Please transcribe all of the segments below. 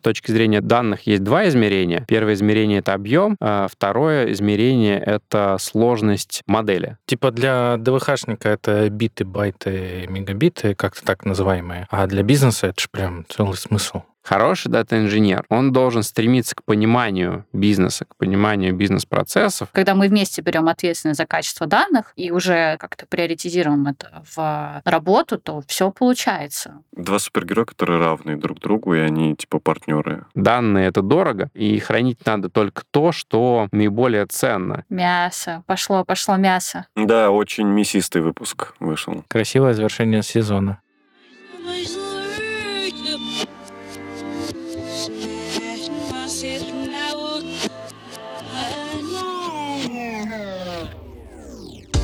С точки зрения данных есть два измерения. Первое измерение — это объем, а второе измерение — это сложность модели. Типа для ДВХшника это биты, байты, мегабиты, как-то так называемые. А для бизнеса это же прям целый смысл. Хороший дата-инженер, он должен стремиться к пониманию бизнеса, к пониманию бизнес-процессов. Когда мы вместе берем ответственность за качество данных и уже как-то приоритизируем это в работу, то все получается. Два супергероя, которые равны друг другу, и они типа партнеры. Данные — это дорого, и хранить надо только то, что наиболее ценно. Мясо. Пошло, пошло мясо. Да, очень мясистый выпуск вышел. Красивое завершение сезона.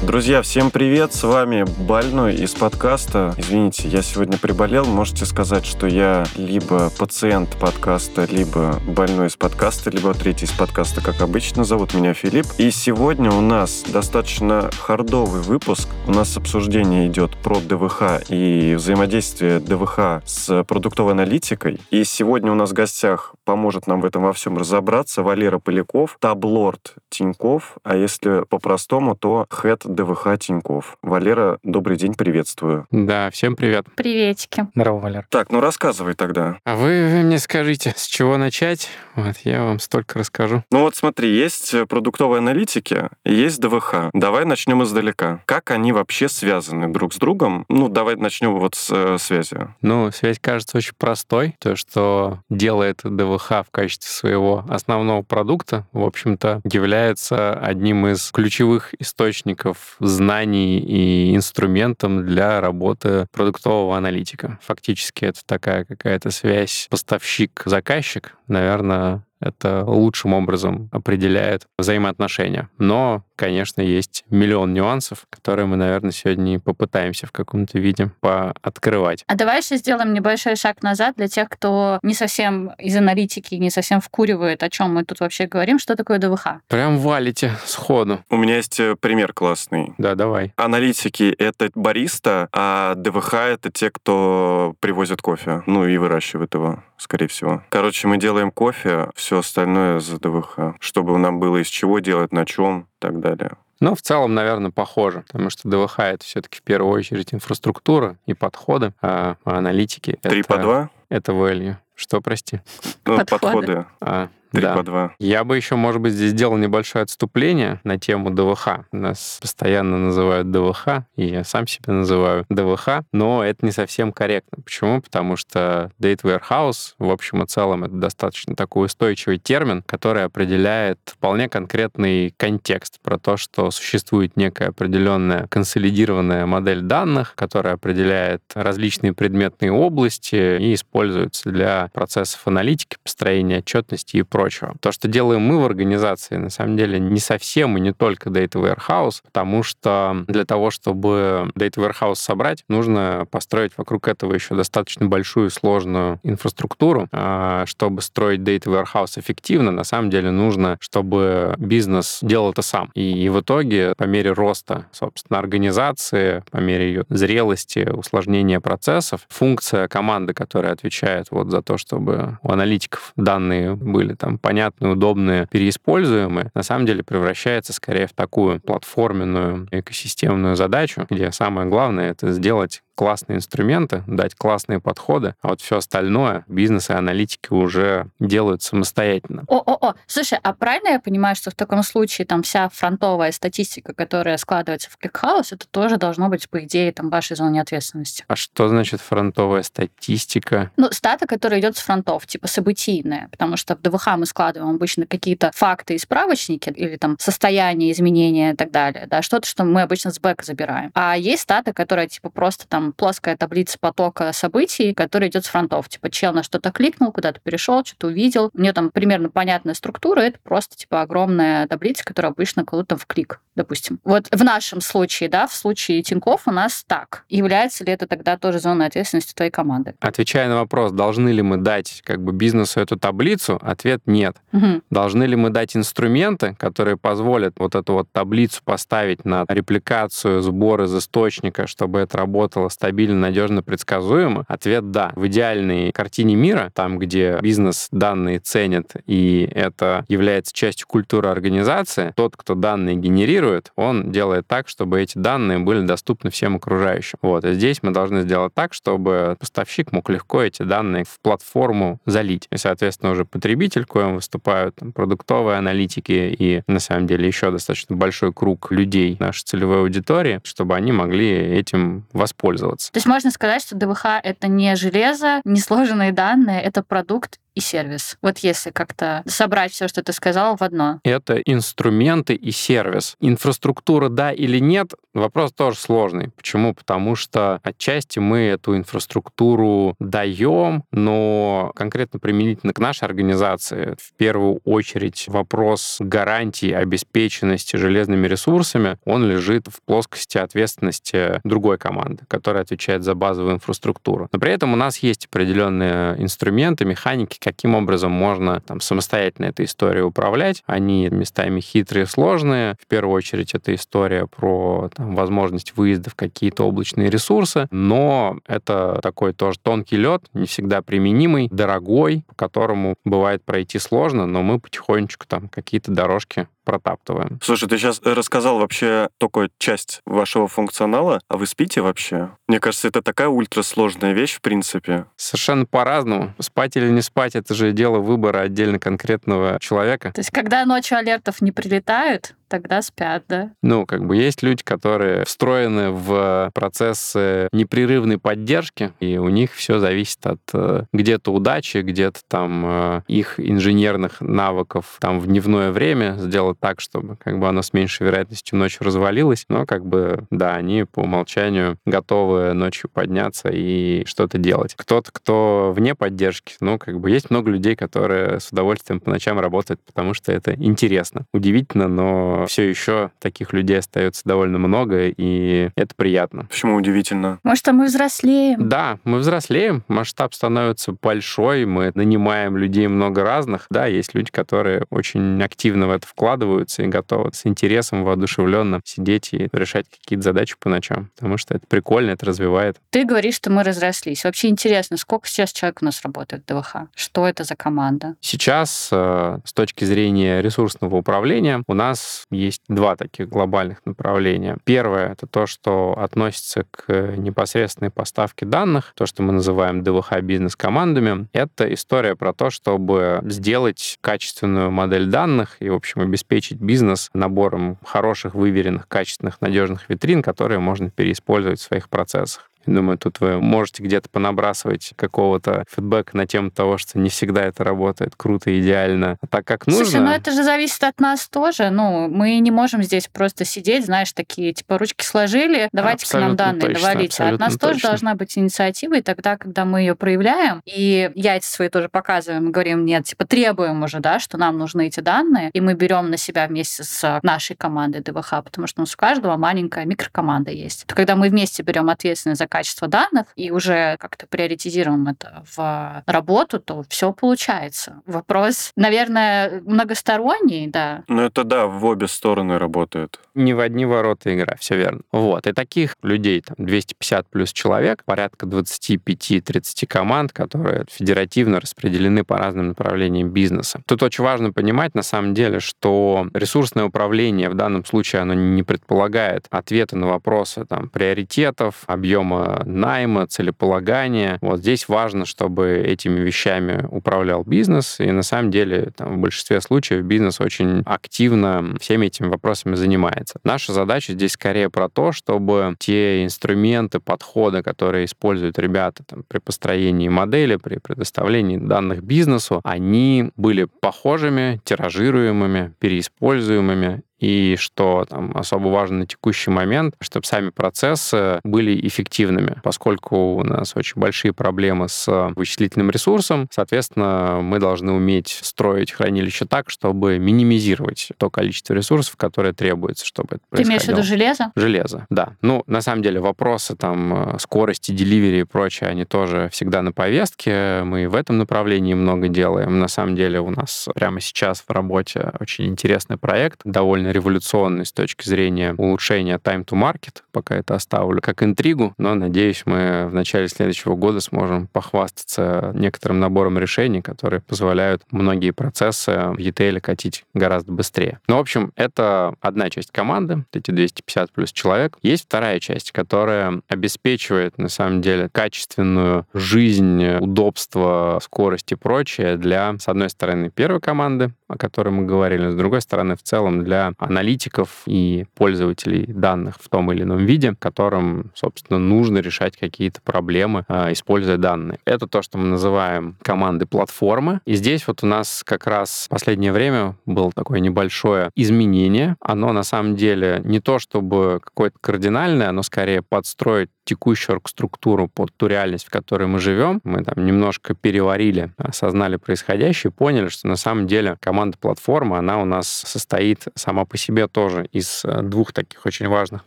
Друзья, всем привет! С вами Больной из подкаста. Извините, я сегодня приболел. Можете сказать, что я либо пациент подкаста, либо больной из подкаста, либо третий из подкаста, как обычно. Зовут меня Филипп. И сегодня у нас достаточно хардовый выпуск. У нас обсуждение идет про ДВХ и взаимодействие ДВХ с продуктовой аналитикой. И сегодня у нас в гостях поможет нам в этом во всем разобраться Валера Поляков, таблорд Тиньков, а если по-простому, то head ДВХ Тиньков. Валера, добрый день, приветствую. Да, всем привет. Приветики. Здорово, Валер. Так, ну рассказывай тогда. А вы, вы мне скажите, с чего начать? Вот я вам столько расскажу. Ну вот смотри, есть продуктовые аналитики, есть ДВХ. Давай начнем издалека. Как они вообще связаны друг с другом? Ну, давай начнем вот с э, связи. Ну, связь кажется очень простой. То, что делает ДВХ в качестве своего основного продукта, в общем-то, является одним из ключевых источников знаний и инструментом для работы продуктового аналитика. Фактически это такая какая-то связь поставщик-заказчик, наверное, это лучшим образом определяет взаимоотношения. Но конечно, есть миллион нюансов, которые мы, наверное, сегодня попытаемся в каком-то виде пооткрывать. А давай еще сделаем небольшой шаг назад для тех, кто не совсем из аналитики, не совсем вкуривает, о чем мы тут вообще говорим. Что такое ДВХ? Прям валите сходу. У меня есть э, пример классный. Да, давай. Аналитики — это бариста, а ДВХ — это те, кто привозит кофе. Ну и выращивает его, скорее всего. Короче, мы делаем кофе, все остальное за ДВХ, чтобы нам было из чего делать, на чем так далее. Ну, в целом, наверное, похоже, потому что ДВХ — это все-таки в первую очередь инфраструктура и подходы, а аналитики — Три это... по два? Это value. Что, прости? Ну, Подходы. подходы. А, Три да. по два. Я бы еще, может быть, здесь сделал небольшое отступление на тему ДВХ. Нас постоянно называют ДВХ, и я сам себя называю ДВХ, но это не совсем корректно. Почему? Потому что Data Warehouse, в общем и целом, это достаточно такой устойчивый термин, который определяет вполне конкретный контекст про то, что существует некая определенная консолидированная модель данных, которая определяет различные предметные области и используется для процессов аналитики, построения отчетности и прочего. То, что делаем мы в организации, на самом деле не совсем и не только Data Warehouse, потому что для того, чтобы Data Warehouse собрать, нужно построить вокруг этого еще достаточно большую сложную инфраструктуру. А, Чтобы строить Data Warehouse эффективно, на самом деле нужно, чтобы бизнес делал это сам. И в итоге, по мере роста, собственно, организации, по мере ее зрелости, усложнения процессов, функция команды, которая отвечает вот за то, чтобы у аналитиков данные были там понятные, удобные, переиспользуемые, на самом деле превращается скорее в такую платформенную экосистемную задачу, где самое главное — это сделать классные инструменты, дать классные подходы, а вот все остальное бизнес и аналитики уже делают самостоятельно. О-о-о, слушай, а правильно я понимаю, что в таком случае там вся фронтовая статистика, которая складывается в ClickHouse, это тоже должно быть, по идее, там вашей зоне ответственности? А что значит фронтовая статистика? Ну, стата, которая идет с фронтов, типа событийная, потому что в ДВХ мы складываем обычно какие-то факты и справочники или там состояние, изменения и так далее, да, что-то, что мы обычно с бэка забираем. А есть стата, которая типа просто там плоская таблица потока событий, которая идет с фронтов. Типа чел на что-то кликнул, куда-то перешел, что-то увидел. У нее там примерно понятная структура, это просто типа огромная таблица, которая обычно кладут в клик, допустим. Вот в нашем случае, да, в случае Тиньков у нас так. Является ли это тогда тоже зоной ответственности твоей команды? Отвечая на вопрос, должны ли мы дать как бы бизнесу эту таблицу, ответ нет. Мгм. Должны ли мы дать инструменты, которые позволят вот эту вот таблицу поставить на репликацию, сбор из источника, чтобы это работало стабильно, надежно, предсказуемо? Ответ да. В идеальной картине мира, там, где бизнес данные ценит, и это является частью культуры организации, тот, кто данные генерирует, он делает так, чтобы эти данные были доступны всем окружающим. Вот. И здесь мы должны сделать так, чтобы поставщик мог легко эти данные в платформу залить. И, соответственно, уже потребитель, коим выступают там, продуктовые аналитики и, на самом деле, еще достаточно большой круг людей нашей целевой аудитории, чтобы они могли этим воспользоваться. То есть можно сказать, что ДВХ — это не железо, не сложенные данные, это продукт и сервис. Вот если как-то собрать все, что ты сказал, в одно. Это инструменты и сервис. Инфраструктура да или нет, вопрос тоже сложный. Почему? Потому что отчасти мы эту инфраструктуру даем, но конкретно применительно к нашей организации в первую очередь вопрос гарантии обеспеченности железными ресурсами, он лежит в плоскости ответственности другой команды, которая отвечает за базовую инфраструктуру. Но при этом у нас есть определенные инструменты, механики, каким образом можно там, самостоятельно этой историей управлять. Они местами хитрые, сложные. В первую очередь это история про там, возможность выезда в какие-то облачные ресурсы, но это такой тоже тонкий лед, не всегда применимый, дорогой, по которому бывает пройти сложно, но мы потихонечку там какие-то дорожки протаптываем. Слушай, ты сейчас рассказал вообще только часть вашего функционала, а вы спите вообще? Мне кажется, это такая ультрасложная вещь, в принципе. Совершенно по-разному. Спать или не спать, это же дело выбора отдельно конкретного человека. То есть, когда ночью алертов не прилетают, тогда спят, да? Ну, как бы есть люди, которые встроены в процессы непрерывной поддержки, и у них все зависит от э, где-то удачи, где-то там э, их инженерных навыков там в дневное время сделать так, чтобы как бы оно с меньшей вероятностью ночью развалилось, но как бы, да, они по умолчанию готовы ночью подняться и что-то делать. Кто-то, кто вне поддержки, ну, как бы есть много людей, которые с удовольствием по ночам работают, потому что это интересно. Удивительно, но все еще таких людей остается довольно много, и это приятно. Почему удивительно? Может, а мы взрослеем? Да, мы взрослеем, масштаб становится большой, мы нанимаем людей много разных. Да, есть люди, которые очень активно в это вкладываются и готовы с интересом, воодушевленно сидеть и решать какие-то задачи по ночам, потому что это прикольно, это развивает. Ты говоришь, что мы разрослись. Вообще интересно, сколько сейчас человек у нас работает в ДВХ? Что это за команда? Сейчас, э, с точки зрения ресурсного управления, у нас есть два таких глобальных направления. Первое — это то, что относится к непосредственной поставке данных, то, что мы называем ДВХ бизнес-командами. Это история про то, чтобы сделать качественную модель данных и, в общем, обеспечить бизнес набором хороших, выверенных, качественных, надежных витрин, которые можно переиспользовать в своих процессах. Думаю, тут вы можете где-то понабрасывать какого-то фидбэка на тему того, что не всегда это работает круто, идеально, а так как нужно. Слушай, ну это же зависит от нас тоже. Ну, мы не можем здесь просто сидеть, знаешь, такие, типа, ручки сложили, давайте к нам данные точно, навалите. От нас точно. тоже должна быть инициатива, и тогда, когда мы ее проявляем, и яйца свои тоже показываем, говорим, нет, типа, требуем уже, да, что нам нужны эти данные, и мы берем на себя вместе с нашей командой ДВХ, потому что у нас у каждого маленькая микрокоманда есть. То когда мы вместе берем ответственность за качество данных и уже как-то приоритизируем это в работу, то все получается. Вопрос, наверное, многосторонний, да. Ну это да, в обе стороны работает. Не в одни ворота игра, все верно. Вот. И таких людей, там, 250 плюс человек, порядка 25-30 команд, которые федеративно распределены по разным направлениям бизнеса. Тут очень важно понимать, на самом деле, что ресурсное управление в данном случае, оно не предполагает ответы на вопросы там, приоритетов, объема найма, целеполагания. Вот здесь важно, чтобы этими вещами управлял бизнес, и на самом деле там, в большинстве случаев бизнес очень активно всеми этими вопросами занимается. Наша задача здесь скорее про то, чтобы те инструменты, подходы, которые используют ребята там, при построении модели, при предоставлении данных бизнесу, они были похожими, тиражируемыми, переиспользуемыми и что там особо важно на текущий момент, чтобы сами процессы были эффективными, поскольку у нас очень большие проблемы с вычислительным ресурсом, соответственно, мы должны уметь строить хранилище так, чтобы минимизировать то количество ресурсов, которое требуется, чтобы это происходило. Ты имеешь в виду железо? Железо, да. Ну, на самом деле, вопросы там скорости, деливери и прочее, они тоже всегда на повестке. Мы в этом направлении много делаем. На самом деле, у нас прямо сейчас в работе очень интересный проект, довольно довольно революционный с точки зрения улучшения time to market. Пока это оставлю как интригу, но, надеюсь, мы в начале следующего года сможем похвастаться некоторым набором решений, которые позволяют многие процессы в ETL катить гораздо быстрее. Ну, в общем, это одна часть команды, эти 250 плюс человек. Есть вторая часть, которая обеспечивает, на самом деле, качественную жизнь, удобство, скорость и прочее для, с одной стороны, первой команды, о которой мы говорили, с другой стороны, в целом для аналитиков и пользователей данных в том или ином виде, которым, собственно, нужно решать какие-то проблемы, а, используя данные. Это то, что мы называем команды платформы. И здесь вот у нас как раз в последнее время было такое небольшое изменение. Оно на самом деле не то чтобы какое-то кардинальное, оно скорее подстроить текущую оргструктуру под ту реальность, в которой мы живем. Мы там немножко переварили, осознали происходящее, поняли, что на самом деле команда платформы, она у нас состоит сама по себе тоже из э, двух таких очень важных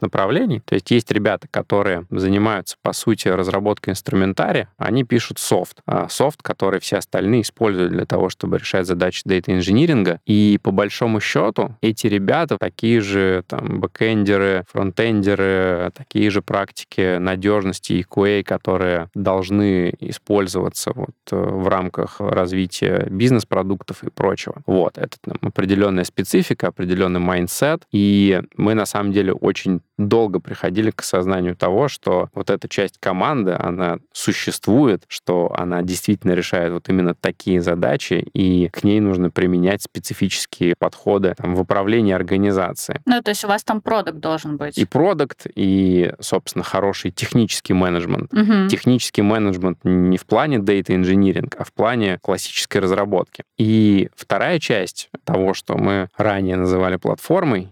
направлений. То есть есть ребята, которые занимаются, по сути, разработкой инструментария, они пишут софт. А софт, который все остальные используют для того, чтобы решать задачи дейта-инжиниринга. И по большому счету эти ребята такие же там бэкэндеры, фронтендеры, такие же практики надежности и QA, которые должны использоваться вот э, в рамках развития бизнес-продуктов и прочего. Вот, это там, определенная специфика, определенный mindset, и мы на самом деле очень долго приходили к осознанию того, что вот эта часть команды, она существует, что она действительно решает вот именно такие задачи, и к ней нужно применять специфические подходы там, в управлении организацией. Ну, то есть у вас там продукт должен быть. И продукт, и, собственно, хороший технический менеджмент. Угу. Технический менеджмент не в плане data engineering, а в плане классической разработки. И вторая часть того, что мы ранее называли платформой,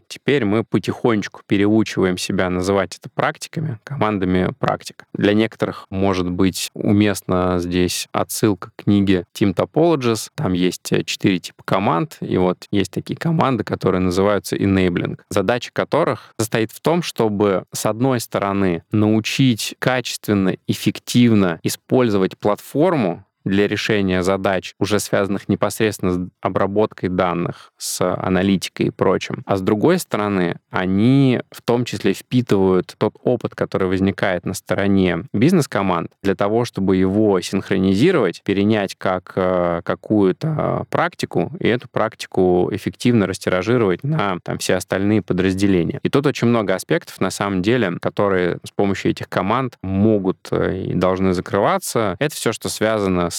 теперь мы потихонечку переучиваем себя называть это практиками, командами практик. Для некоторых может быть уместно здесь отсылка к книге Team Topologies. Там есть четыре типа команд, и вот есть такие команды, которые называются enabling, задача которых состоит в том, чтобы с одной стороны научить качественно, эффективно использовать платформу для решения задач, уже связанных непосредственно с обработкой данных, с аналитикой и прочим. А с другой стороны, они в том числе впитывают тот опыт, который возникает на стороне бизнес-команд, для того, чтобы его синхронизировать, перенять как э, какую-то практику, и эту практику эффективно растиражировать на там, все остальные подразделения. И тут очень много аспектов, на самом деле, которые с помощью этих команд могут э, и должны закрываться. Это все, что связано с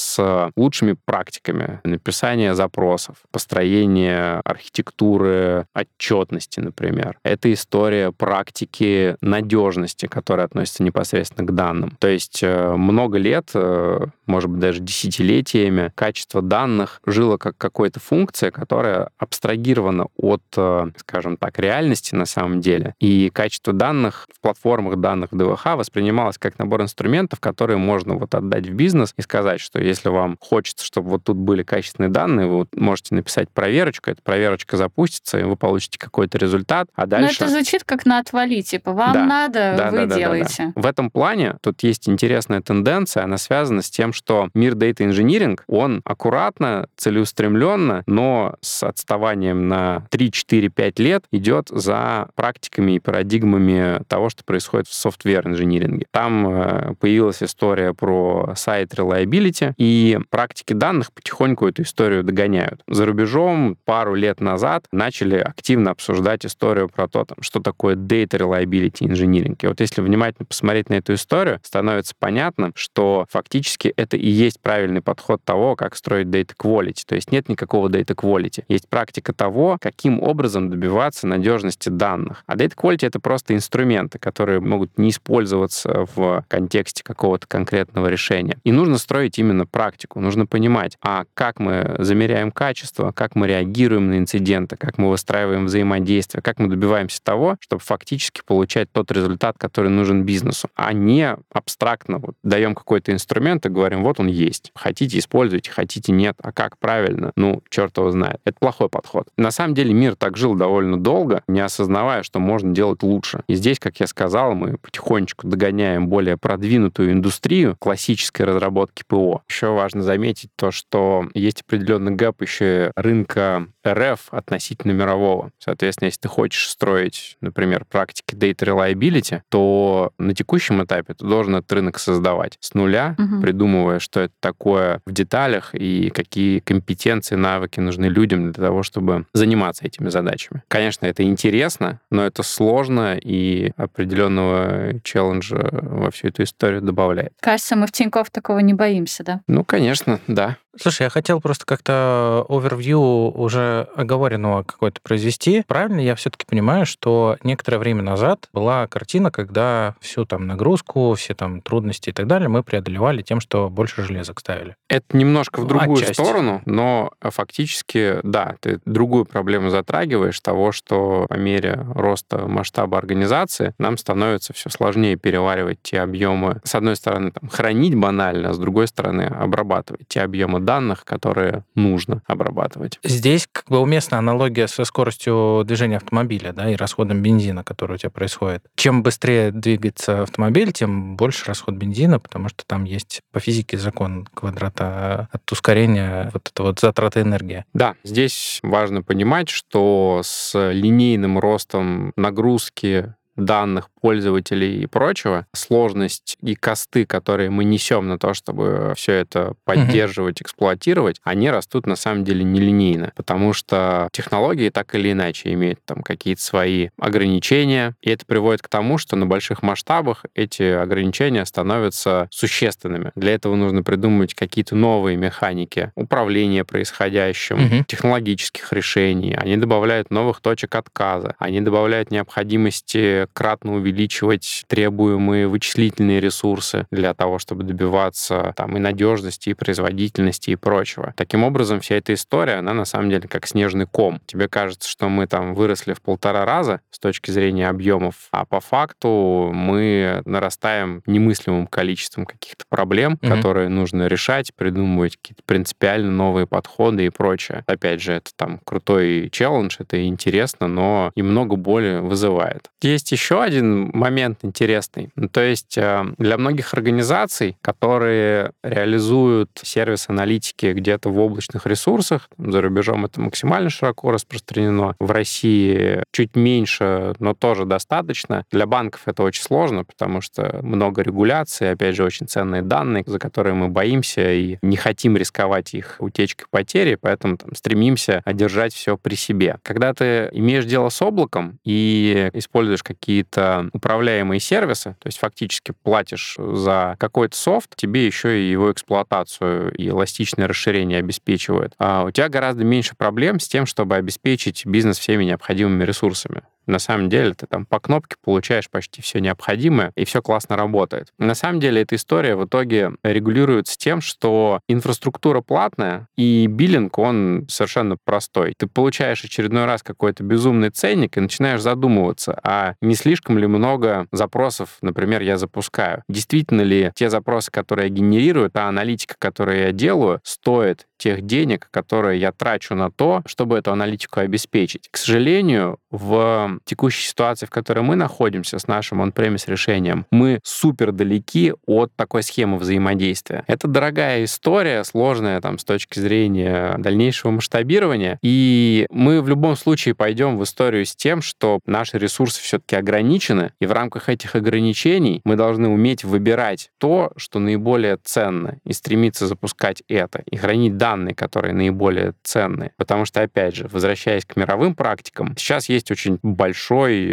лучшими практиками написания запросов, построения архитектуры отчетности, например. Это история практики надежности, которая относится непосредственно к данным. То есть э, много лет, э, может быть, даже десятилетиями, качество данных жило как какая-то функция, которая абстрагирована от, э, скажем так, реальности на самом деле. И качество данных в платформах данных ДВХ воспринималось как набор инструментов, которые можно вот отдать в бизнес и сказать, что если вам хочется, чтобы вот тут были качественные данные, вы вот можете написать проверочку, эта проверочка запустится, и вы получите какой-то результат, а дальше... Но это звучит как на отвали, типа, вам Да. надо, Да, вы да, да, да, делаете. да. В этом плане тут есть интересная тенденция, она связана с тем, что мир Data Engineering, он аккуратно, целеустремленно, но с отставанием на 3, 4, 5 лет идет за практиками и парадигмами того, что происходит в софтвер-инжиниринге. Там э, появилась история про сайт reliability, и практики данных потихоньку эту историю догоняют. За рубежом пару лет назад начали активно обсуждать историю про то, там, что такое data reliability engineering. И вот если внимательно посмотреть на эту историю, становится понятно, что фактически это и есть правильный подход того, как строить data quality. То есть нет никакого data quality. Есть практика того, каким образом добиваться надежности данных. А data quality — это просто инструменты, которые могут не использоваться в контексте какого-то конкретного решения. И нужно строить именно практику. Нужно понимать, а как мы замеряем качество, как мы реагируем на инциденты, как мы выстраиваем взаимодействие, как мы добиваемся того, чтобы фактически получать тот результат, который нужен бизнесу, а не абстрактно вот, даем какой-то инструмент и говорим, вот он есть. Хотите, используйте, хотите, нет. А как правильно? Ну, черт его знает. Это плохой подход. На самом деле мир так жил довольно долго, не осознавая, что можно делать лучше. И здесь, как я сказал, мы потихонечку догоняем более продвинутую индустрию классической разработки ПО. Еще важно заметить то, что есть определенный гэп еще рынка РФ относительно мирового. Соответственно, если ты хочешь строить, например, практики data reliability, то на текущем этапе ты должен этот рынок создавать с нуля, угу. придумывая, что это такое в деталях и какие компетенции, навыки нужны людям для того, чтобы заниматься этими задачами. Конечно, это интересно, но это сложно и определенного челленджа во всю эту историю добавляет. Кажется, мы в Тинькофф такого не боимся, да? Ну, конечно, да. Слушай, я хотел просто как-то овервью уже оговоренного какой-то произвести. Правильно я все-таки понимаю, что некоторое время назад была картина, когда всю там нагрузку, все там трудности и так далее мы преодолевали тем, что больше железок ставили. Это немножко в другую Отчасти. сторону, но фактически, да, ты другую проблему затрагиваешь того, что по мере роста масштаба организации нам становится все сложнее переваривать те объемы. С одной стороны, там, хранить банально, а с другой стороны, обрабатывать те объемы данных, которые нужно обрабатывать. Здесь как бы уместна аналогия со скоростью движения автомобиля да, и расходом бензина, который у тебя происходит. Чем быстрее двигается автомобиль, тем больше расход бензина, потому что там есть по физике закон квадрата от ускорения вот это вот затраты энергии. Да, здесь важно понимать, что с линейным ростом нагрузки данных пользователей и прочего, сложность и косты, которые мы несем на то, чтобы все это поддерживать, эксплуатировать, они растут на самом деле нелинейно, потому что технологии так или иначе имеют там какие-то свои ограничения, и это приводит к тому, что на больших масштабах эти ограничения становятся существенными. Для этого нужно придумать какие-то новые механики управления происходящим, угу. технологических решений. Они добавляют новых точек отказа, они добавляют необходимости кратно увеличивать требуемые вычислительные ресурсы для того, чтобы добиваться там и надежности, и производительности, и прочего. Таким образом, вся эта история, она на самом деле как снежный ком. Тебе кажется, что мы там выросли в полтора раза с точки зрения объемов, а по факту мы нарастаем немыслимым количеством каких-то проблем, mm-hmm. которые нужно решать, придумывать какие-то принципиально новые подходы и прочее. Опять же, это там крутой челлендж, это интересно, но и много боли вызывает. Есть еще один момент интересный. Ну, то есть э, для многих организаций, которые реализуют сервис аналитики где-то в облачных ресурсах, за рубежом это максимально широко распространено, в России чуть меньше, но тоже достаточно. Для банков это очень сложно, потому что много регуляций, опять же, очень ценные данные, за которые мы боимся и не хотим рисковать их утечкой потери, поэтому там, стремимся одержать все при себе. Когда ты имеешь дело с облаком и используешь какие какие-то управляемые сервисы, то есть фактически платишь за какой-то софт, тебе еще и его эксплуатацию и эластичное расширение обеспечивают. А у тебя гораздо меньше проблем с тем, чтобы обеспечить бизнес всеми необходимыми ресурсами. На самом деле ты там по кнопке получаешь почти все необходимое, и все классно работает. На самом деле эта история в итоге регулируется тем, что инфраструктура платная, и биллинг, он совершенно простой. Ты получаешь очередной раз какой-то безумный ценник и начинаешь задумываться, а не слишком ли много запросов, например, я запускаю? Действительно ли те запросы, которые я генерирую, та аналитика, которую я делаю, стоит тех денег, которые я трачу на то, чтобы эту аналитику обеспечить. К сожалению, в текущей ситуации, в которой мы находимся с нашим он-премис решением, мы супер далеки от такой схемы взаимодействия. Это дорогая история, сложная там с точки зрения дальнейшего масштабирования, и мы в любом случае пойдем в историю с тем, что наши ресурсы все-таки ограничены, и в рамках этих ограничений мы должны уметь выбирать то, что наиболее ценно, и стремиться запускать это, и хранить данные которые наиболее ценные. Потому что, опять же, возвращаясь к мировым практикам, сейчас есть очень большой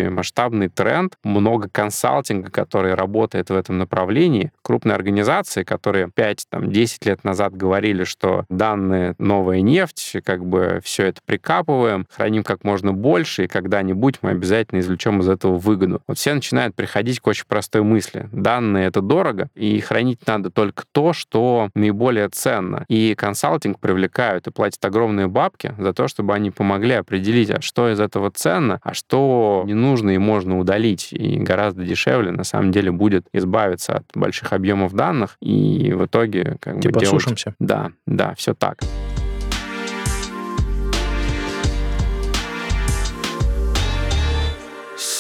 масштабный тренд, много консалтинга, который работает в этом направлении. Крупные организации, которые 5-10 лет назад говорили, что данные — новая нефть, как бы все это прикапываем, храним как можно больше, и когда-нибудь мы обязательно извлечем из этого выгоду. Вот все начинают приходить к очень простой мысли. Данные — это дорого, и хранить надо только то, что наиболее ценно. И консалтинг привлекают и платят огромные бабки за то, чтобы они помогли определить, а что из этого ценно, а что не нужно и можно удалить. И гораздо дешевле, на самом деле, будет избавиться от больших объемов данных и в итоге как типа бы делать... сушимся. Да, да, все так.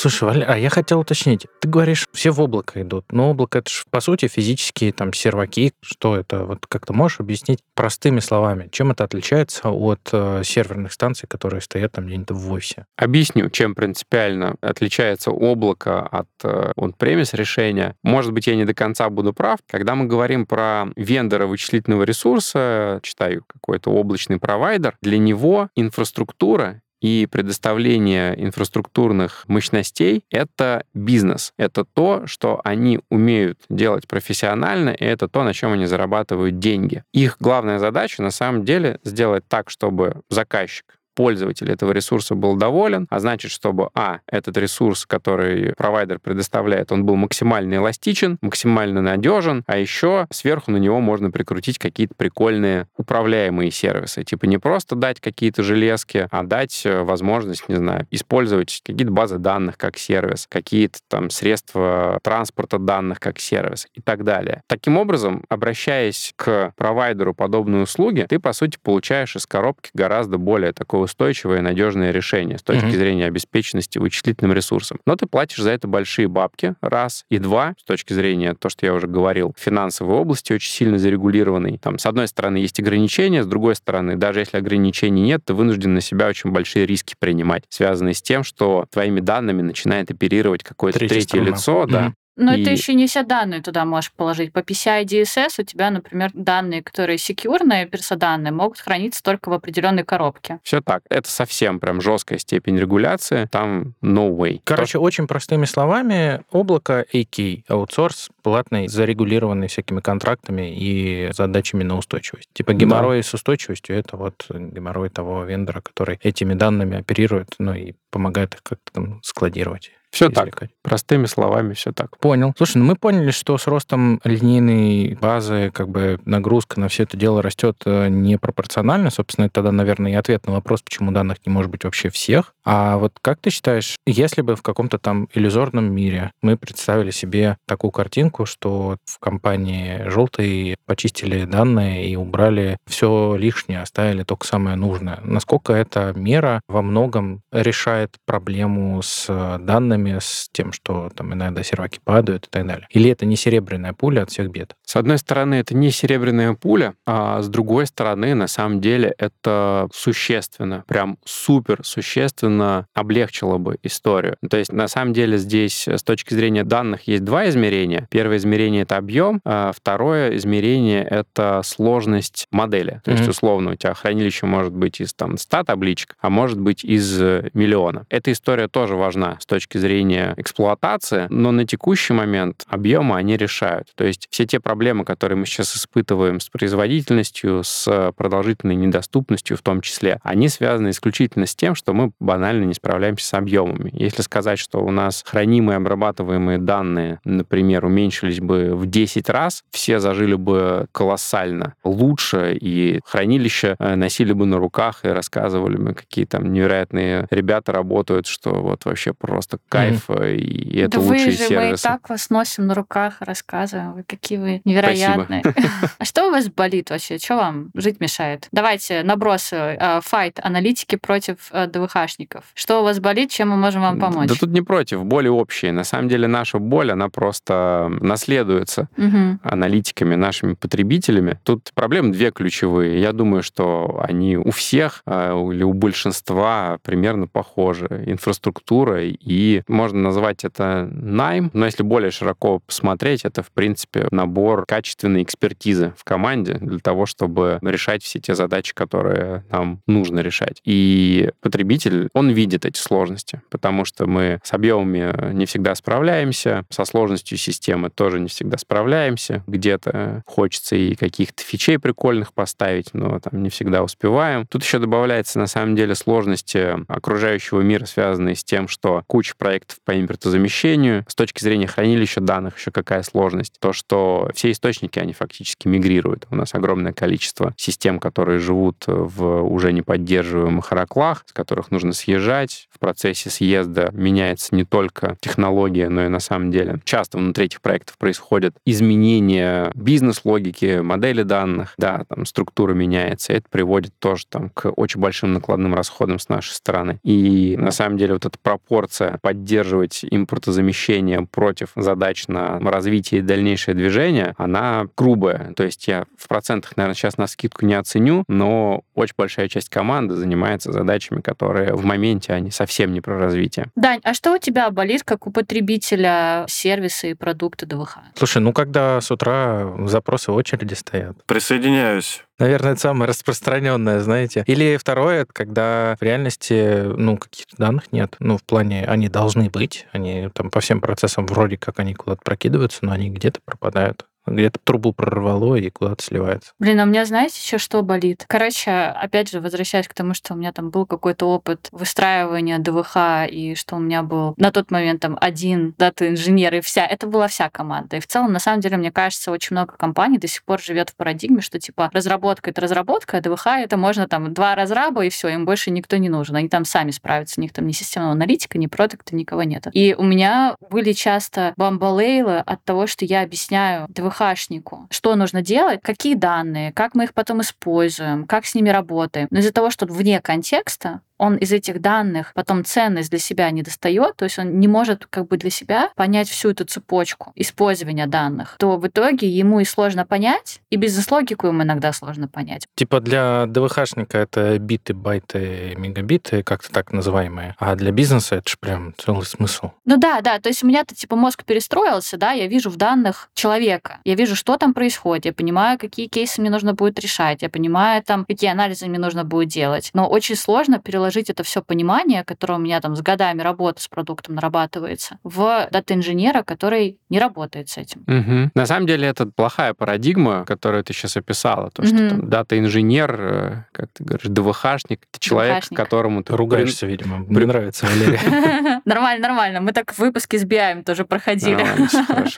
Слушай, Валя, а я хотел уточнить. Ты говоришь, все в облако идут. Но облако — это же, по сути, физические там серваки. Что это? Вот как ты можешь объяснить простыми словами, чем это отличается от э, серверных станций, которые стоят там где-нибудь в офисе? Объясню, чем принципиально отличается облако от э, on-premise решения. Может быть, я не до конца буду прав. Когда мы говорим про вендора вычислительного ресурса, читаю какой-то облачный провайдер, для него инфраструктура и предоставление инфраструктурных мощностей — это бизнес. Это то, что они умеют делать профессионально, и это то, на чем они зарабатывают деньги. Их главная задача, на самом деле, сделать так, чтобы заказчик пользователь этого ресурса был доволен, а значит, чтобы, а, этот ресурс, который провайдер предоставляет, он был максимально эластичен, максимально надежен, а еще сверху на него можно прикрутить какие-то прикольные управляемые сервисы. Типа не просто дать какие-то железки, а дать э, возможность, не знаю, использовать какие-то базы данных как сервис, какие-то там средства транспорта данных как сервис и так далее. Таким образом, обращаясь к провайдеру подобной услуги, ты, по сути, получаешь из коробки гораздо более такого устойчивое и надежное решение с точки mm-hmm. зрения обеспеченности вычислительным ресурсом. Но ты платишь за это большие бабки, раз. И два, с точки зрения, то, что я уже говорил, финансовой области очень сильно зарегулированной. Там, с одной стороны, есть ограничения, с другой стороны, даже если ограничений нет, ты вынужден на себя очень большие риски принимать, связанные с тем, что твоими данными начинает оперировать какое-то третье, третье лицо, mm-hmm. Но и... ты еще не все данные туда можешь положить. По PCI DSS у тебя, например, данные, которые секьюрные, персоданные, могут храниться только в определенной коробке. Все так. Это совсем прям жесткая степень регуляции. Там no way. Короче, То... очень простыми словами, облако AK, аутсорс, платный, зарегулированный всякими контрактами и задачами на устойчивость. Типа геморрой да. с устойчивостью — это вот геморрой того вендора, который этими данными оперирует, ну и помогает их как-то там складировать. Все так. Простыми словами, все так. Понял. Слушай, ну мы поняли, что с ростом линейной базы как бы нагрузка на все это дело растет э, непропорционально. Собственно, это тогда, наверное, и ответ на вопрос, почему данных не может быть вообще всех. А вот как ты считаешь, если бы в каком-то там иллюзорном мире мы представили себе такую картинку, что в компании желтые почистили данные и убрали все лишнее, оставили только самое нужное, насколько эта мера во многом решает проблему с данными проблемами с тем, что там иногда серваки падают и так далее? Или это не серебряная пуля от всех бед? С одной стороны, это не серебряная пуля, а с другой стороны, на самом деле, это существенно, прям супер существенно облегчило бы историю. То есть, на самом деле, здесь с точки зрения данных есть два измерения. Первое измерение — это объем, а второе измерение — это сложность модели. То mm-hmm. есть, условно, у тебя хранилище может быть из там 100 табличек, а может быть из миллиона. Эта история тоже важна с точки зрения зрения эксплуатации, но на текущий момент объемы они решают. То есть все те проблемы, которые мы сейчас испытываем с производительностью, с продолжительной недоступностью в том числе, они связаны исключительно с тем, что мы банально не справляемся с объемами. Если сказать, что у нас хранимые обрабатываемые данные, например, уменьшились бы в 10 раз, все зажили бы колоссально лучше, и хранилища э, носили бы на руках и рассказывали бы, какие там невероятные ребята работают, что вот вообще просто кайф mm-hmm. и это да лучшие вы же, сервисы. Мы и так вас носим на руках, рассказываем, вы какие вы невероятные. А что у вас болит вообще? Что вам жить мешает? Давайте набросы, э, файт аналитики против э, ДВХшников. Что у вас болит, чем мы можем вам помочь? Да тут не против, боли общие. На самом деле наша боль, она просто наследуется угу. аналитиками, нашими потребителями. Тут проблемы две ключевые. Я думаю, что они у всех э, или у большинства примерно похожи. Инфраструктура и можно назвать это найм, но если более широко посмотреть, это, в принципе, набор качественной экспертизы в команде для того, чтобы решать все те задачи, которые нам нужно решать. И потребитель, он видит эти сложности, потому что мы с объемами не всегда справляемся, со сложностью системы тоже не всегда справляемся. Где-то хочется и каких-то фичей прикольных поставить, но там не всегда успеваем. Тут еще добавляется, на самом деле, сложности окружающего мира, связанные с тем, что куча проектов по импортозамещению. С точки зрения хранилища данных еще какая сложность? То, что все все источники, они фактически мигрируют. У нас огромное количество систем, которые живут в уже не поддерживаемых ораклах, с которых нужно съезжать. В процессе съезда меняется не только технология, но и на самом деле часто внутри этих проектов происходят изменения бизнес-логики, модели данных, да, там структура меняется. Это приводит тоже там к очень большим накладным расходам с нашей стороны. И на самом деле вот эта пропорция поддерживать импортозамещение против задач на развитие и дальнейшее движение, она грубая. То есть я в процентах, наверное, сейчас на скидку не оценю, но очень большая часть команды занимается задачами, которые в моменте, они совсем не про развитие. Дань, а что у тебя болит, как у потребителя сервисы и продукты ДВХ? Слушай, ну когда с утра запросы в очереди стоят. Присоединяюсь. Наверное, это самое распространенное, знаете. Или второе, когда в реальности, ну, каких-то данных нет. Ну, в плане, они должны быть, они там по всем процессам вроде как они куда-то прокидываются, но они где-то пропадают где-то трубу прорвало и куда-то сливается. Блин, а у меня, знаете, еще что болит? Короче, опять же, возвращаясь к тому, что у меня там был какой-то опыт выстраивания ДВХ, и что у меня был на тот момент там один дата-инженер, и вся, это была вся команда. И в целом, на самом деле, мне кажется, очень много компаний до сих пор живет в парадигме, что типа разработка — это разработка, а ДВХ — это можно там два разраба, и все, им больше никто не нужен. Они там сами справятся, у них там ни системного аналитика, ни продукта, никого нет. И у меня были часто бамбалейлы от того, что я объясняю ДВХ ДВХшнику, что нужно делать, какие данные, как мы их потом используем, как с ними работаем. Но из-за того, что вне контекста, он из этих данных потом ценность для себя не достает, то есть он не может как бы для себя понять всю эту цепочку использования данных, то в итоге ему и сложно понять, и бизнес-логику ему иногда сложно понять. Типа для ДВХшника это биты, байты, мегабиты, как-то так называемые, а для бизнеса это же прям целый смысл. Ну да, да, то есть у меня-то типа мозг перестроился, да, я вижу в данных человека, я вижу, что там происходит, я понимаю, какие кейсы мне нужно будет решать, я понимаю там, какие анализы мне нужно будет делать, но очень сложно переложить переложить это все понимание, которое у меня там с годами работы с продуктом нарабатывается, в дата-инженера, который не работает с этим. Угу. На самом деле это плохая парадигма, которую ты сейчас описала. То, что там дата-инженер, э, как ты говоришь, ДВХшник, это человек, ДВХшник. которому ты... Ругаешься, видимо. Мне нравится, Валерия. Нормально, нормально. Мы так в выпуске с BI тоже проходили.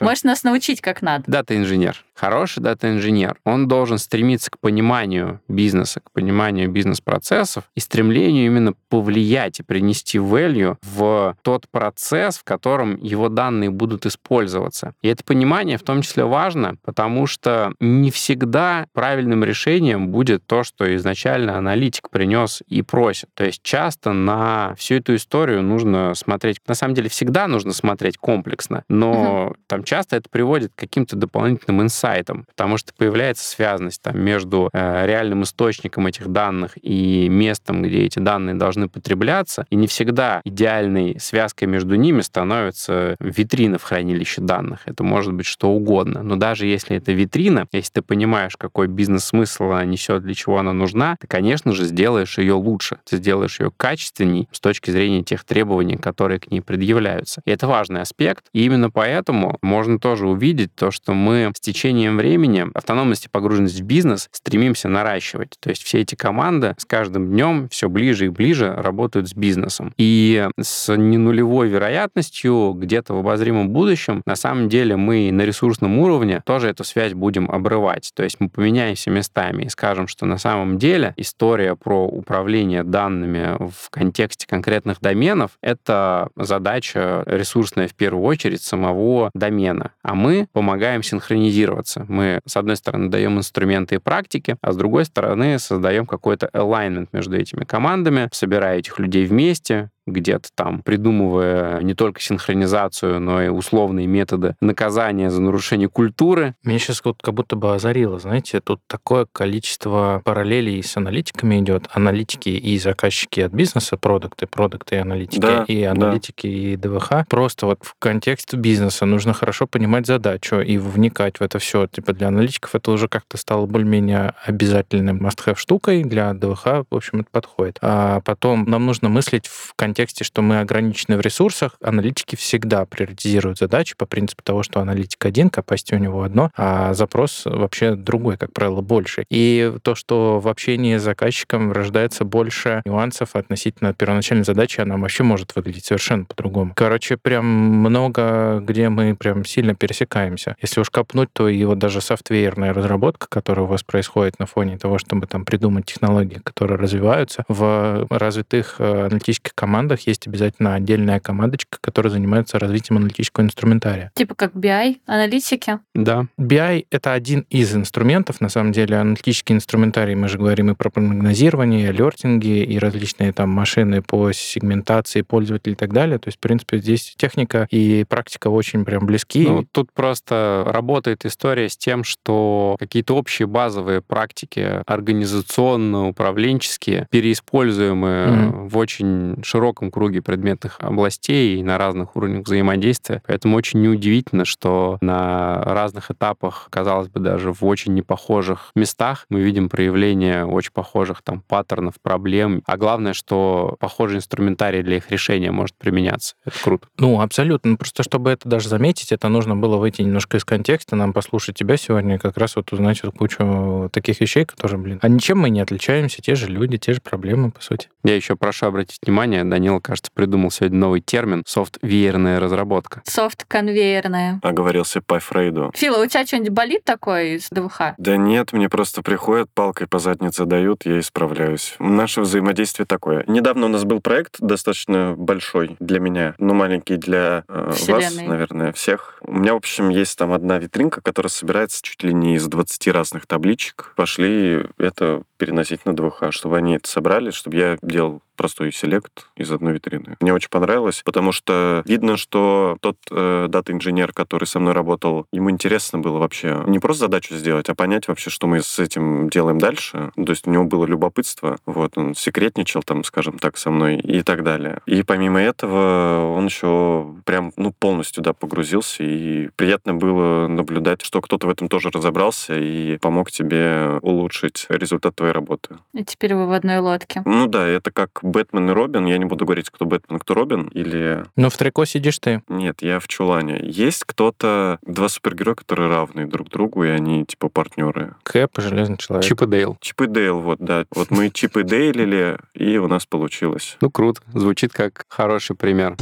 Можешь нас научить как надо. Дата-инженер. Хороший дата-инженер. Он должен стремиться к пониманию бизнеса, к пониманию бизнес-процессов и стремлению именно именно повлиять и принести value в тот процесс, в котором его данные будут использоваться. И это понимание в том числе важно, потому что не всегда правильным решением будет то, что изначально аналитик принес и просит. То есть часто на всю эту историю нужно смотреть, на самом деле всегда нужно смотреть комплексно, но угу. там часто это приводит к каким-то дополнительным инсайтам, потому что появляется связанность там, между э, реальным источником этих данных и местом, где эти данные данные должны потребляться, и не всегда идеальной связкой между ними становится витрина в хранилище данных. Это может быть что угодно. Но даже если это витрина, если ты понимаешь, какой бизнес-смысл она несет, для чего она нужна, ты, конечно же, сделаешь ее лучше. Ты сделаешь ее качественней с точки зрения тех требований, которые к ней предъявляются. И это важный аспект. И именно поэтому можно тоже увидеть то, что мы с течением времени автономность и погруженность в бизнес стремимся наращивать. То есть все эти команды с каждым днем все ближе и ближе работают с бизнесом. И с ненулевой вероятностью где-то в обозримом будущем на самом деле мы на ресурсном уровне тоже эту связь будем обрывать. То есть мы поменяемся местами и скажем, что на самом деле история про управление данными в контексте конкретных доменов — это задача ресурсная в первую очередь самого домена. А мы помогаем синхронизироваться. Мы, с одной стороны, даем инструменты и практики, а с другой стороны, создаем какой-то alignment между этими командами, собирая этих людей вместе, где-то там, придумывая не только синхронизацию, но и условные методы наказания за нарушение культуры. Меня сейчас вот как будто бы озарило, знаете, тут такое количество параллелей с аналитиками идет. Аналитики и заказчики от бизнеса, продукты, продукты и аналитики, да, и аналитики да. и ДВХ. Просто вот в контексте бизнеса нужно хорошо понимать задачу и вникать в это все. Типа для аналитиков это уже как-то стало более-менее обязательным must-have штукой, для ДВХ, в общем, это подходит. А потом нам нужно мыслить в контексте контексте, что мы ограничены в ресурсах, аналитики всегда приоритизируют задачи по принципу того, что аналитик один, capacity у него одно, а запрос вообще другой, как правило, больше. И то, что в общении с заказчиком рождается больше нюансов относительно первоначальной задачи, она вообще может выглядеть совершенно по-другому. Короче, прям много, где мы прям сильно пересекаемся. Если уж копнуть, то и вот даже софтверная разработка, которая у вас происходит на фоне того, чтобы там придумать технологии, которые развиваются, в развитых э, аналитических командах есть обязательно отдельная командочка, которая занимается развитием аналитического инструментария. Типа как BI, аналитики. Да. BI — это один из инструментов, на самом деле, аналитический инструментарий, мы же говорим и про прогнозирование, алертинги, и различные там машины по сегментации пользователей и так далее. То есть, в принципе, здесь техника и практика очень прям близки. Ну, тут просто работает история с тем, что какие-то общие базовые практики организационно-управленческие, переиспользуемые mm-hmm. в очень широком круге предметных областей и на разных уровнях взаимодействия. Поэтому очень неудивительно, что на разных этапах, казалось бы, даже в очень непохожих местах мы видим проявление очень похожих там паттернов, проблем. А главное, что похожий инструментарий для их решения может применяться. Это круто. Ну, абсолютно. Просто чтобы это даже заметить, это нужно было выйти немножко из контекста, нам послушать тебя сегодня, как раз вот узнать вот кучу таких вещей, которые, блин, а ничем мы не отличаемся, те же люди, те же проблемы, по сути. Я еще прошу обратить внимание, Данила, кажется, придумал сегодня новый термин софт-веерная разработка. Софт-конвейерная. Оговорился по Фрейду. Фила, у тебя что-нибудь болит такое из ДВХ? Да нет, мне просто приходят, палкой по заднице дают, я исправляюсь. Наше взаимодействие такое. Недавно у нас был проект достаточно большой для меня, но маленький для э, вас, наверное, всех. У меня, в общем, есть там одна витринка, которая собирается чуть ли не из 20 разных табличек. Пошли это переносить на ДВХ, чтобы они это собрали, чтобы я делал простой селект из одной витрины. Мне очень понравилось, потому что видно, что тот э, дата-инженер, который со мной работал, ему интересно было вообще не просто задачу сделать, а понять вообще, что мы с этим делаем дальше. То есть у него было любопытство. Вот, он секретничал там, скажем так, со мной и так далее. И помимо этого он еще прям, ну, полностью, да, погрузился, и приятно было наблюдать, что кто-то в этом тоже разобрался и помог тебе улучшить результат твоей работы. И теперь вы в одной лодке. Ну да, это как Бэтмен и Робин. Я не буду говорить, кто Бэтмен, кто Робин. Или... Но в трико сидишь ты. Нет, я в чулане. Есть кто-то, два супергероя, которые равны друг другу, и они типа партнеры. Кэп и Железный человек. Чип и Дейл. Чип и Дейл, вот, да. Вот мы Чип и Дейлили, и у нас получилось. Ну, круто. Звучит как хороший пример.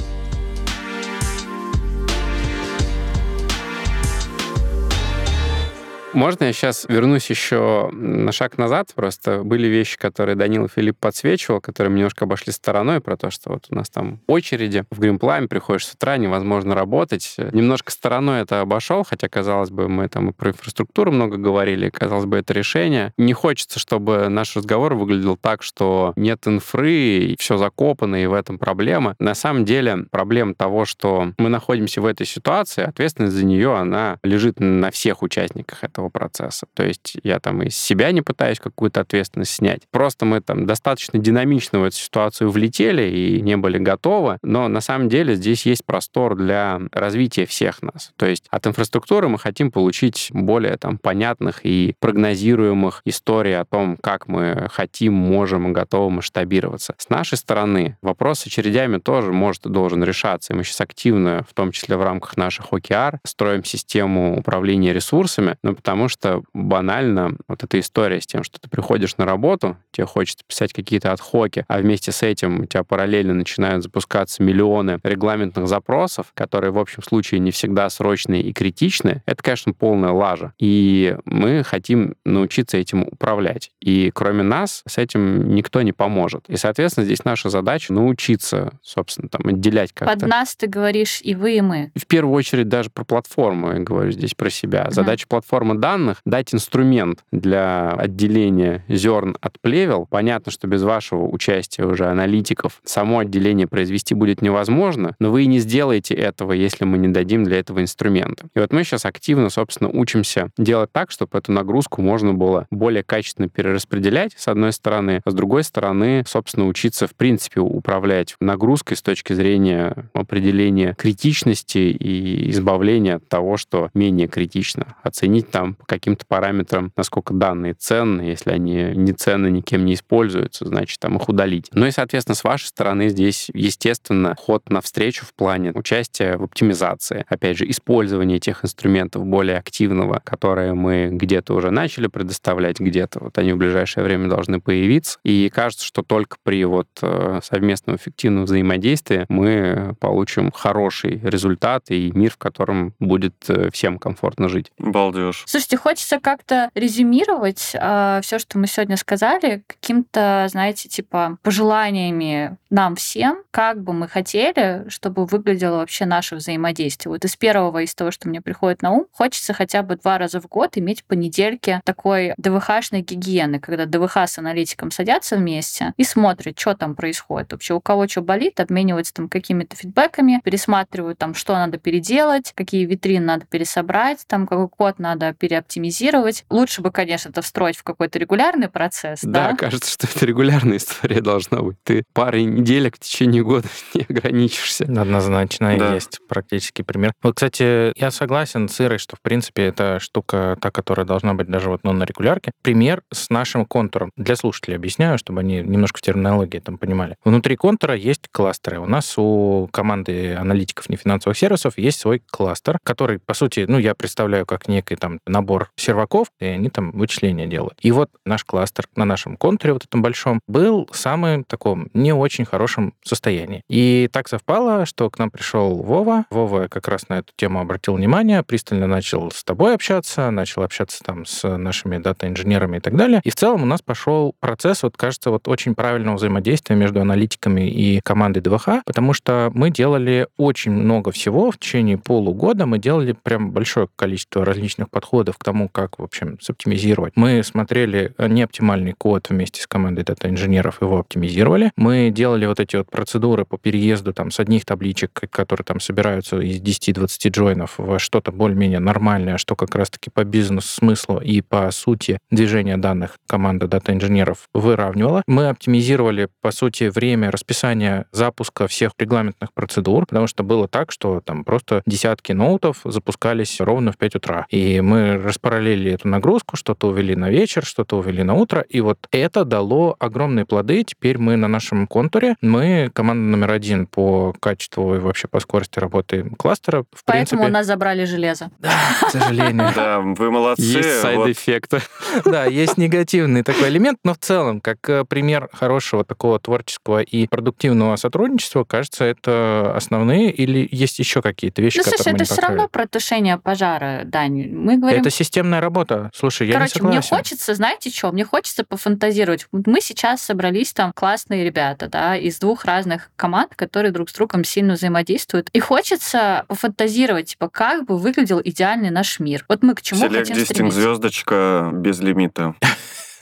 Можно я сейчас вернусь еще на шаг назад? Просто были вещи, которые Данил Филипп подсвечивал, которые мы немножко обошли стороной, про то, что вот у нас там очереди в Гримплайме, приходишь с утра, невозможно работать. Немножко стороной это обошел, хотя, казалось бы, мы там и про инфраструктуру много говорили, казалось бы, это решение. Не хочется, чтобы наш разговор выглядел так, что нет инфры, все закопано, и в этом проблема. На самом деле проблема того, что мы находимся в этой ситуации, ответственность за нее, она лежит на всех участниках этого этого процесса. То есть я там из себя не пытаюсь какую-то ответственность снять. Просто мы там достаточно динамично в эту ситуацию влетели и не были готовы, но на самом деле здесь есть простор для развития всех нас. То есть от инфраструктуры мы хотим получить более там понятных и прогнозируемых историй о том, как мы хотим, можем и готовы масштабироваться. С нашей стороны вопрос с очередями тоже может и должен решаться. И мы сейчас активно, в том числе в рамках наших OKR, строим систему управления ресурсами, но потому потому что банально вот эта история с тем, что ты приходишь на работу, тебе хочется писать какие-то отхоки, а вместе с этим у тебя параллельно начинают запускаться миллионы регламентных запросов, которые в общем случае не всегда срочные и критичные, это, конечно, полная лажа. И мы хотим научиться этим управлять. И кроме нас с этим никто не поможет. И, соответственно, здесь наша задача научиться, собственно, там, отделять как-то. Под нас ты говоришь и вы, и мы. В первую очередь даже про платформу я говорю здесь про себя. Задача платформы данных, дать инструмент для отделения зерн от плевел. Понятно, что без вашего участия уже аналитиков само отделение произвести будет невозможно, но вы и не сделаете этого, если мы не дадим для этого инструмента. И вот мы сейчас активно, собственно, учимся делать так, чтобы эту нагрузку можно было более качественно перераспределять, с одной стороны, а с другой стороны, собственно, учиться, в принципе, управлять нагрузкой с точки зрения определения критичности и избавления от того, что менее критично. Оценить там по каким-то параметрам, насколько данные ценны. Если они не ценны, никем не используются, значит, там их удалить. Ну и, соответственно, с вашей стороны здесь, естественно, ход навстречу в плане участия в оптимизации. Опять же, использование тех инструментов более активного, которые мы где-то уже начали предоставлять, где-то вот они в ближайшее время должны появиться. И кажется, что только при вот э, совместном эффективном взаимодействии мы получим хороший результат и мир, в котором будет э, всем комфортно жить. Балдеж. Слушайте, хочется как-то резюмировать э, все, что мы сегодня сказали, каким-то, знаете, типа пожеланиями нам всем, как бы мы хотели, чтобы выглядело вообще наше взаимодействие. Вот из первого, из того, что мне приходит на ум, хочется хотя бы два раза в год иметь по недельке такой ДВХшной гигиены, когда ДВХ с аналитиком садятся вместе и смотрят, что там происходит. Вообще у кого что болит, обмениваются там какими-то фидбэками, пересматривают там, что надо переделать, какие витрины надо пересобрать, там какой код надо переоптимизировать. Лучше бы, конечно, это встроить в какой-то регулярный процесс. Да, Да, кажется, что это регулярная история должна быть. Ты парой неделек в течение года не ограничишься. Однозначно Да. есть практический пример. Вот, кстати, я согласен с Ирой, что, в принципе, это штука та, которая должна быть даже вот ну, на регулярке. Пример с нашим контуром. Для слушателей объясняю, чтобы они немножко в терминологии там понимали. Внутри контура есть кластеры. У нас у команды аналитиков нефинансовых сервисов есть свой кластер, который, по сути, ну, я представляю как некий там набор серваков, и они там вычисления делают. И вот наш кластер на нашем контуре, вот этом большом, был в самым таком не очень хорошем состоянии. И так совпало, что к нам пришел Вова. Вова как раз на эту тему обратил внимание, пристально начал с тобой общаться, начал общаться там с нашими дата-инженерами и так далее. И в целом у нас пошел процесс, вот кажется, вот очень правильного взаимодействия между аналитиками и командой ДВХ, потому что мы делали очень много всего в течение полугода. Мы делали прям большое количество различных подходов к тому, как, в общем, соптимизировать. Мы смотрели неоптимальный код вместе с командой дата-инженеров, его оптимизировали. Мы делали вот эти вот процедуры по переезду там с одних табличек, которые там собираются из 10-20 джойнов во что-то более-менее нормальное, что как раз-таки по бизнес-смыслу и по сути движения данных команда дата-инженеров выравнивала. Мы оптимизировали, по сути, время расписания запуска всех регламентных процедур, потому что было так, что там просто десятки ноутов запускались ровно в 5 утра. И мы распараллелили эту нагрузку, что-то увели на вечер, что-то увели на утро, и вот это дало огромные плоды. Теперь мы на нашем контуре, мы команда номер один по качеству и вообще по скорости работы кластера. В Поэтому у принципе, нас забрали железо. к сожалению. Да, вы молодцы. Есть сайд-эффекты. Да, есть негативный такой элемент, но в целом, как э, пример хорошего такого творческого и продуктивного сотрудничества, кажется, это основные или есть еще какие-то вещи, Ну, слушай, которые мы это все равно про тушение пожара, Дань. Мы говорим Это системная работа. Слушай, я Короче, не мне согласен. хочется, знаете что, мне хочется пофантазировать. Мы сейчас собрались там классные ребята, да, из двух разных команд, которые друг с другом сильно взаимодействуют. И хочется пофантазировать, типа, как бы выглядел идеальный наш мир. Вот мы к чему Select хотим стремиться? звездочка без лимита.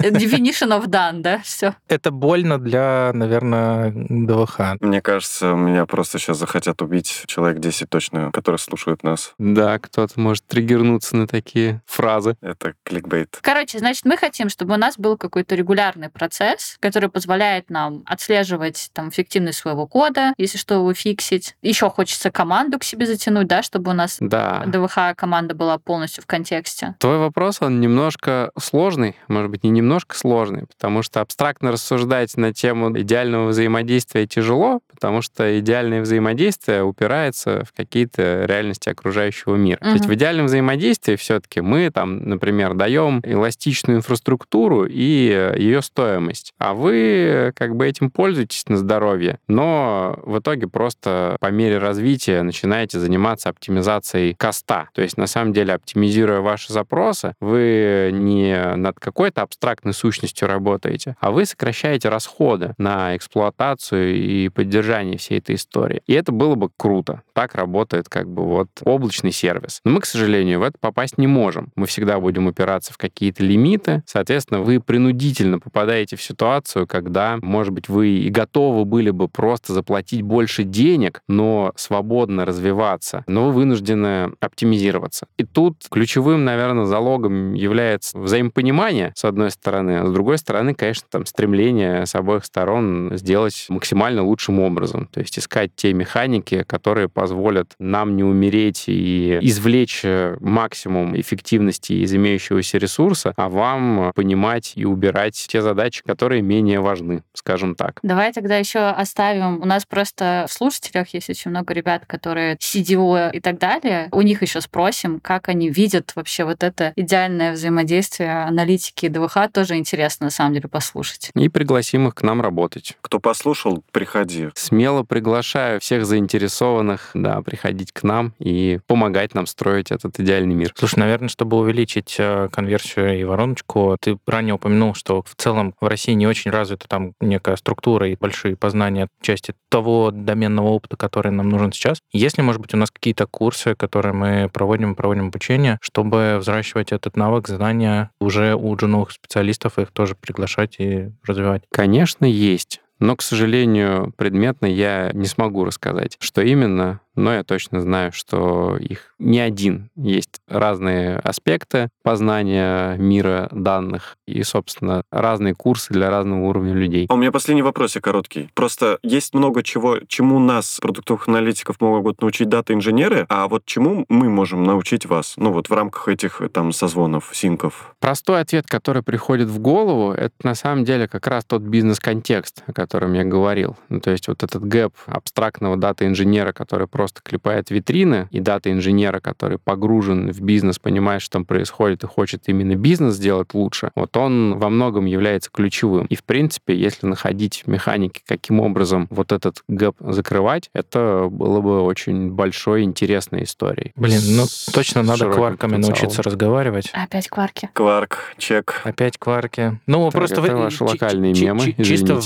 Definition of done, да, все. Это больно для, наверное, ДВХ. Мне кажется, меня просто сейчас захотят убить человек 10 точно, которые слушают нас. Да, кто-то может триггернуться на такие фразы. Это кликбейт. Короче, значит, мы хотим, чтобы у нас был какой-то регулярный процесс, который позволяет нам отслеживать там эффективность своего кода, если что, его фиксить. Еще хочется команду к себе затянуть, да, чтобы у нас Да. ДВХ команда была полностью в контексте. Твой вопрос, он немножко сложный, может быть, не немножко сложный, потому что абстрактно рассуждать на тему идеального взаимодействия тяжело, потому что идеальное взаимодействие упирается в какие-то реальности окружающего мира. То есть в идеальном взаимодействии все-таки мы там, например, даем эластичную инфраструктуру и ее стоимость, а вы как бы этим пользуетесь на здоровье, но в итоге просто по мере развития начинаете заниматься оптимизацией коста. То есть на самом деле оптимизируя ваши запросы, вы не над какой-то абстрактной сущностью работаете, а вы сокращаете расходы на эксплуатацию и поддержание всей этой истории. И это было бы круто. Так работает как бы вот облачный сервис. Но мы, к сожалению, в это попасть не можем. Мы всегда будем упираться в какие-то лимиты. Соответственно, вы принудительно попадаете в ситуацию, когда, может быть, вы и готовы были бы просто заплатить больше денег, но свободно развиваться, но вы вынуждены оптимизироваться. И тут ключевым, наверное, залогом является взаимопонимание, с одной стороны, стороны. А с другой стороны, конечно, там стремление с обоих сторон сделать максимально лучшим образом. То есть искать те механики, которые позволят нам не умереть и извлечь э, максимум эффективности из имеющегося ресурса, а вам понимать и убирать те задачи, которые менее важны, скажем так. Давай тогда еще оставим. У нас просто в слушателях есть очень много ребят, которые CDO и так далее. У них еще спросим, как они видят вообще вот это идеальное взаимодействие аналитики и ДВХ. Тоже интересно, на самом деле, послушать. И пригласим их к нам работать. Кто послушал, приходи. Смело приглашаю всех заинтересованных, да, приходить к нам и помогать нам строить этот идеальный мир. Слушай, наверное, чтобы увеличить э, конверсию и вороночку, ты ранее упомянул, что в целом в России не очень развита там некая структура и большие познания части того доменного опыта, который нам нужен сейчас. Есть ли, может быть, у нас какие-то курсы, которые мы проводим, проводим обучение, чтобы взращивать этот навык, знания уже у джуновых специалистов, их тоже приглашать и развивать? Конечно, есть. Но, к сожалению, предметно я не смогу рассказать, что именно, но я точно знаю, что их не один. Есть разные аспекты познания мира данных и, собственно, разные курсы для разного уровня людей. А у меня последний вопрос, короткий. Просто есть много чего, чему нас, продуктовых аналитиков, могут научить дата-инженеры, а вот чему мы можем научить вас? Ну вот в рамках этих там созвонов, синков. Простой ответ, который приходит в голову, это на самом деле как раз тот бизнес-контекст, о котором я говорил. Ну, то есть вот этот gap абстрактного дата-инженера, который просто клепает витрины, и дата-инженера, который погружен в бизнес, понимает, что там происходит и хочет именно бизнес сделать лучше, вот он во многом является ключевым. И, в принципе, если находить механики, каким образом вот этот gap закрывать, это было бы очень большой, интересной историей. Блин, ну точно надо кварками научиться разговаривать. Опять кварки. Кварк, чек. Опять кварки. Ну, так, просто... Это ваши локальные мемы, Чисто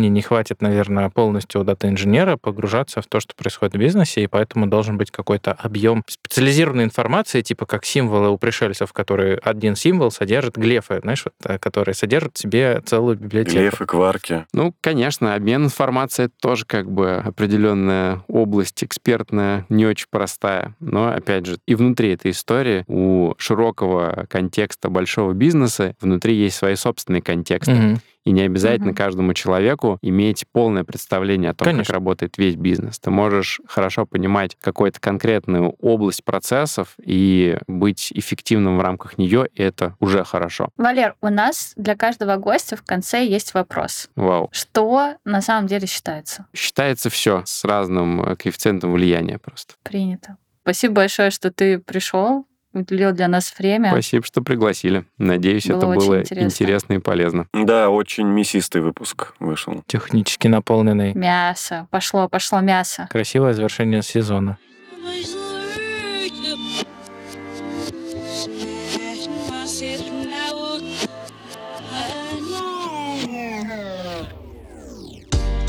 времени не хватит, наверное, полностью у дата-инженера погружаться в то, что происходит в бизнесе, и поэтому должен быть какой-то объем специализированной информации, типа как символы у пришельцев, которые один символ содержит глефы, знаешь, вот, э, которые содержат в себе целую библиотеку. Глефы, кварки. Ну, конечно, обмен информацией это тоже как бы определенная область экспертная, не очень простая. Но, опять же, и внутри этой истории у широкого контекста большого бизнеса внутри есть свои собственные контексты. Угу. И не обязательно угу. каждому человеку иметь полное представление о том, Конечно. как работает весь бизнес. Ты можешь хорошо понимать какую-то конкретную область процессов и быть эффективным в рамках нее, и это уже хорошо. Валер, у нас для каждого гостя в конце есть вопрос. Вау. Что на самом деле считается? Считается все с разным э, коэффициентом влияния просто. Принято. Спасибо большое, что ты пришел уделил для нас время. Спасибо, что пригласили. Надеюсь, было это было интересно. интересно и полезно. Да, очень мясистый выпуск вышел. Технически наполненный. Мясо. Пошло, пошло мясо. Красивое завершение сезона.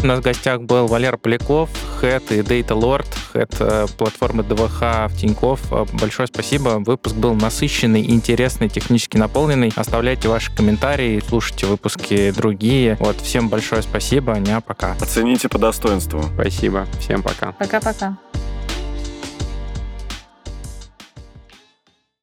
У нас в гостях был Валер Поляков, Head и Data Lord, Head э, платформы ДВХ в Тинькофф. Э, большое спасибо. Выпуск был насыщенный, интересный, технически наполненный. Оставляйте ваши комментарии, слушайте выпуски другие. Вот, всем большое спасибо. Ня, пока. Оцените по достоинству. Спасибо. Всем пока. Пока-пока.